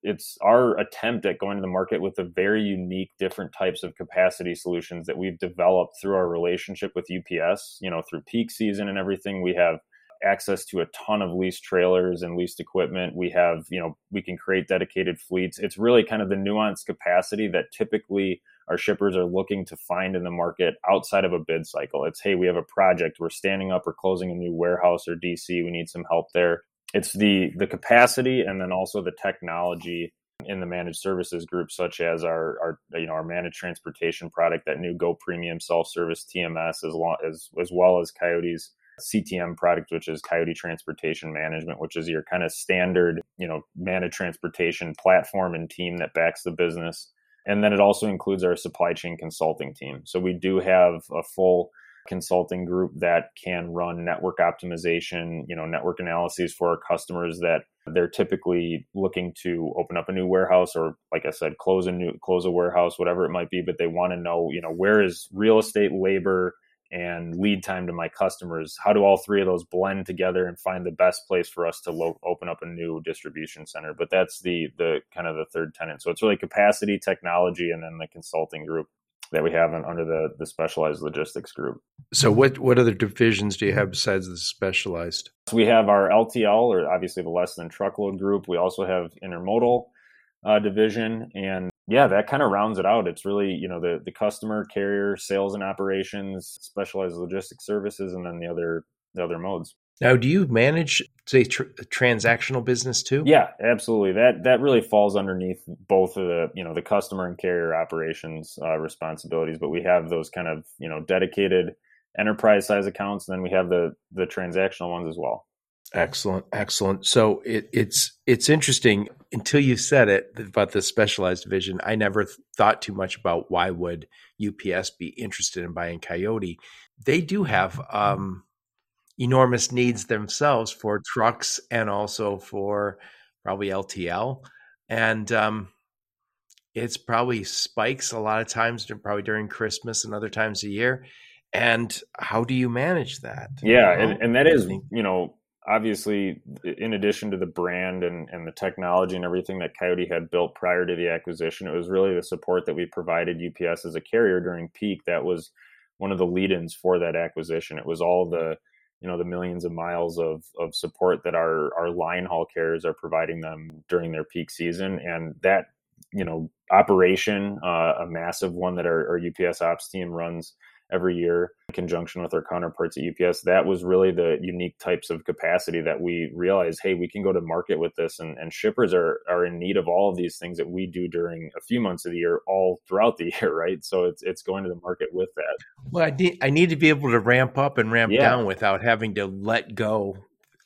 S2: it's our attempt at going to the market with a very unique different types of capacity solutions that we've developed through our relationship with ups you know through peak season and everything we have access to a ton of leased trailers and leased equipment. We have, you know, we can create dedicated fleets. It's really kind of the nuanced capacity that typically our shippers are looking to find in the market outside of a bid cycle. It's, hey, we have a project, we're standing up or closing a new warehouse or DC, we need some help there. It's the the capacity and then also the technology in the managed services group, such as our, our you know our managed transportation product, that new Go Premium self service TMS, as, long, as as well as Coyote's CTM product, which is Coyote Transportation Management, which is your kind of standard, you know, managed transportation platform and team that backs the business. And then it also includes our supply chain consulting team. So we do have a full consulting group that can run network optimization, you know, network analyses for our customers that they're typically looking to open up a new warehouse or like I said, close a new close a warehouse, whatever it might be, but they want to know, you know, where is real estate, labor, and lead time to my customers how do all three of those blend together and find the best place for us to lo- open up a new distribution center? But that's the the kind of the third tenant. So it's really capacity technology and then the consulting group that we have in, under the the specialized logistics group.
S1: So what what other divisions do you have besides the specialized?
S2: So we have our ltl or obviously the less than truckload group. We also have intermodal uh, division and yeah, that kind of rounds it out. It's really, you know, the the customer, carrier, sales and operations, specialized logistics services, and then the other the other modes.
S1: Now, do you manage say tr- transactional business too?
S2: Yeah, absolutely. That that really falls underneath both of the you know the customer and carrier operations uh, responsibilities. But we have those kind of you know dedicated enterprise size accounts, and then we have the the transactional ones as well.
S1: Excellent, excellent. So it, it's it's interesting until you said it about the specialized division. I never th- thought too much about why would UPS be interested in buying Coyote. They do have um, enormous needs themselves for trucks and also for probably LTL, and um, it's probably spikes a lot of times, probably during Christmas and other times a year. And how do you manage that?
S2: Yeah, you know? and, and that is you know obviously in addition to the brand and, and the technology and everything that coyote had built prior to the acquisition it was really the support that we provided ups as a carrier during peak that was one of the lead-ins for that acquisition. It was all the you know the millions of miles of of support that our our line haul carriers are providing them during their peak season. And that you know operation uh, a massive one that our, our ups ops team runs every year in conjunction with our counterparts at UPS. That was really the unique types of capacity that we realized, hey, we can go to market with this and, and shippers are are in need of all of these things that we do during a few months of the year, all throughout the year, right? So it's it's going to the market with that.
S1: Well, I need I need to be able to ramp up and ramp yeah. down without having to let go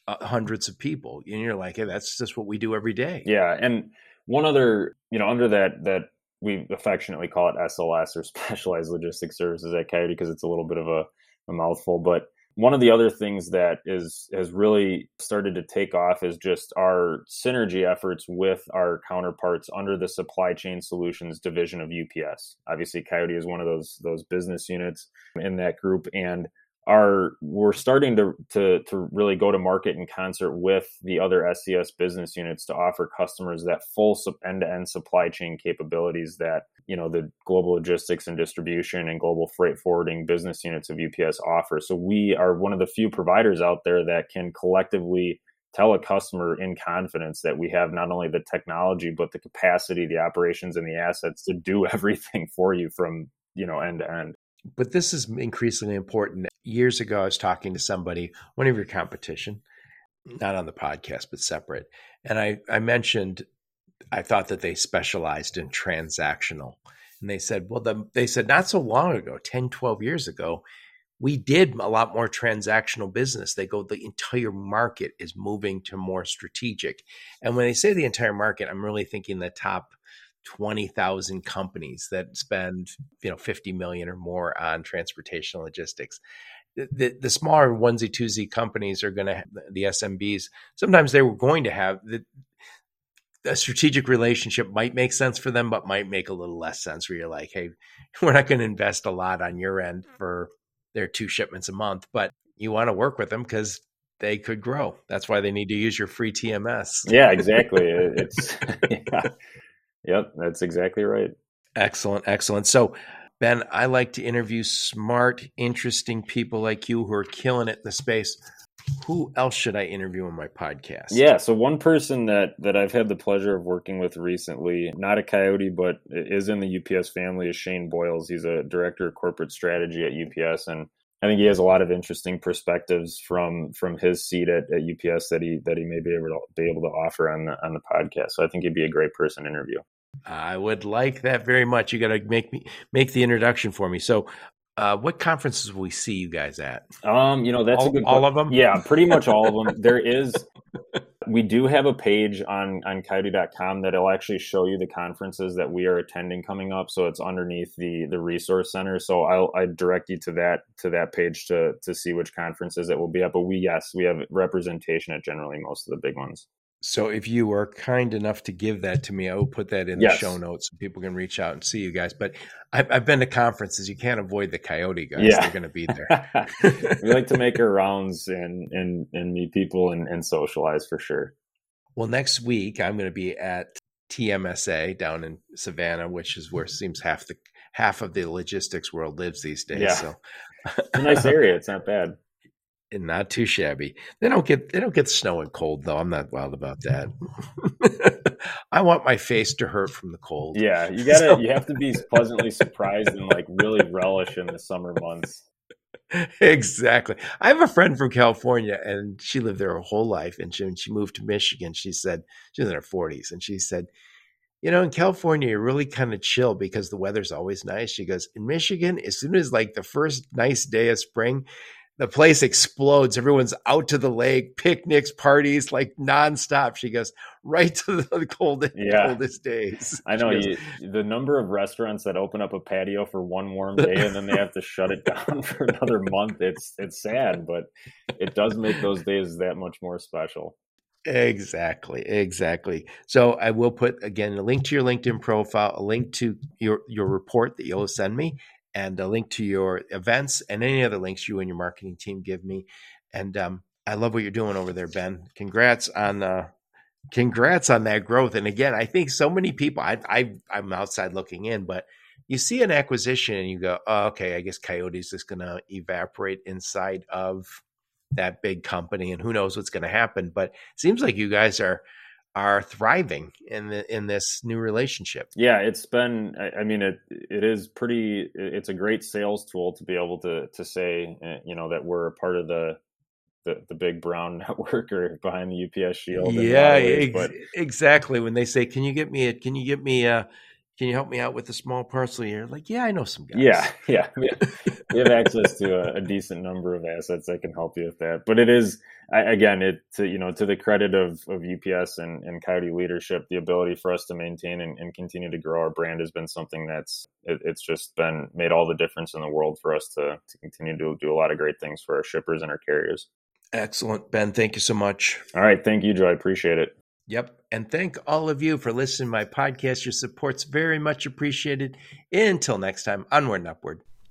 S1: uh, hundreds of people. And you're like, hey, that's just what we do every day.
S2: Yeah, and one other, you know, under that that we affectionately call it SLS or Specialized Logistics Services at Coyote because it's a little bit of a, a, mouthful. But one of the other things that is has really started to take off is just our synergy efforts with our counterparts under the Supply Chain Solutions division of UPS. Obviously, Coyote is one of those those business units in that group, and are we're starting to, to to really go to market in concert with the other SCS business units to offer customers that full end-to-end supply chain capabilities that you know the global logistics and distribution and global freight forwarding business units of UPS offer. So we are one of the few providers out there that can collectively tell a customer in confidence that we have not only the technology but the capacity, the operations and the assets to do everything for you from you know end to end
S1: but this is increasingly important. Years ago, I was talking to somebody, one of your competition, mm-hmm. not on the podcast, but separate. And I, I mentioned, I thought that they specialized in transactional. And they said, well, the, they said, not so long ago, 10, 12 years ago, we did a lot more transactional business. They go, the entire market is moving to more strategic. And when they say the entire market, I'm really thinking the top 20,000 companies that spend, you know, 50 million or more on transportation logistics. The, the smaller onesie twosie companies are going to the SMBs. Sometimes they were going to have the, a strategic relationship might make sense for them, but might make a little less sense where you're like, hey, we're not going to invest a lot on your end mm. for their two shipments a month, but you want to work with them because they could grow. That's why they need to use your free TMS.
S2: Yeah, exactly. it's yeah. Yep, that's exactly right.
S1: Excellent, excellent. So, Ben, I like to interview smart, interesting people like you who are killing it in the space. Who else should I interview on my podcast?
S2: Yeah, so one person that that I've had the pleasure of working with recently, not a coyote, but is in the UPS family, is Shane Boyles. He's a director of corporate strategy at UPS, and I think he has a lot of interesting perspectives from from his seat at, at UPS that he that he may be able to be able to offer on the on the podcast. So I think he'd be a great person to interview.
S1: I would like that very much. You got to make me make the introduction for me. So, uh, what conferences will we see you guys at?
S2: Um, you know, that's
S1: all,
S2: a good
S1: all of them.
S2: Yeah, pretty much all of them. There is. We do have a page on on coyote.com that'll actually show you the conferences that we are attending coming up. So it's underneath the the resource center. So I'll I direct you to that to that page to to see which conferences it will be at. But we yes, we have representation at generally most of the big ones.
S1: So if you are kind enough to give that to me, I will put that in yes. the show notes so people can reach out and see you guys. But I've, I've been to conferences. You can't avoid the coyote guys. Yeah. They're going to be there.
S2: we like to make our rounds and, and, and meet people and, and socialize for sure.
S1: Well, next week I'm going to be at TMSA down in Savannah, which is where seems half the half of the logistics world lives these days. Yeah. So
S2: it's a nice area. It's not bad
S1: and not too shabby. They don't get they don't get snow and cold though. I'm not wild about that. I want my face to hurt from the cold.
S2: Yeah, you gotta so. you have to be pleasantly surprised and like really relish in the summer months.
S1: Exactly. I have a friend from California and she lived there her whole life. And she, when she moved to Michigan, she said, she's in her 40s, and she said, you know, in California, you're really kind of chill because the weather's always nice. She goes, in Michigan, as soon as like the first nice day of spring, the place explodes. Everyone's out to the lake, picnics, parties, like nonstop. She goes right to the coldest, yeah. coldest days.
S2: I know you, the number of restaurants that open up a patio for one warm day and then they have to shut it down for another month. It's it's sad, but it does make those days that much more special.
S1: Exactly, exactly. So I will put again a link to your LinkedIn profile, a link to your your report that you'll send me, and a link to your events and any other links you and your marketing team give me. And um, I love what you're doing over there, Ben. Congrats on uh, congrats on that growth. And again, I think so many people. I, I I'm outside looking in, but you see an acquisition and you go, oh, okay, I guess Coyote's just going to evaporate inside of that big company, and who knows what's going to happen. But it seems like you guys are are thriving in the, in this new relationship.
S2: Yeah, it's been. I mean, it it is pretty. It's a great sales tool to be able to to say, eh, you know, that we're a part of the the, the big brown network or behind the UPS shield.
S1: Yeah, ways, ex- but... exactly. When they say, "Can you get me a? Can you get me a?" Can you help me out with a small parcel here? Like, yeah, I know some guys.
S2: Yeah, yeah. We have access to a, a, decent number of assets that can help you with that. But it is, again, it to you know to the credit of, of UPS and, and Coyote leadership, the ability for us to maintain and, and continue to grow our brand has been something that's it, it's just been made all the difference in the world for us to to continue to do a lot of great things for our shippers and our carriers.
S1: Excellent, Ben. Thank you so much.
S2: All right, thank you, Joe. I appreciate it.
S1: Yep. And thank all of you for listening to my podcast. Your support's very much appreciated. Until next time, onward and upward.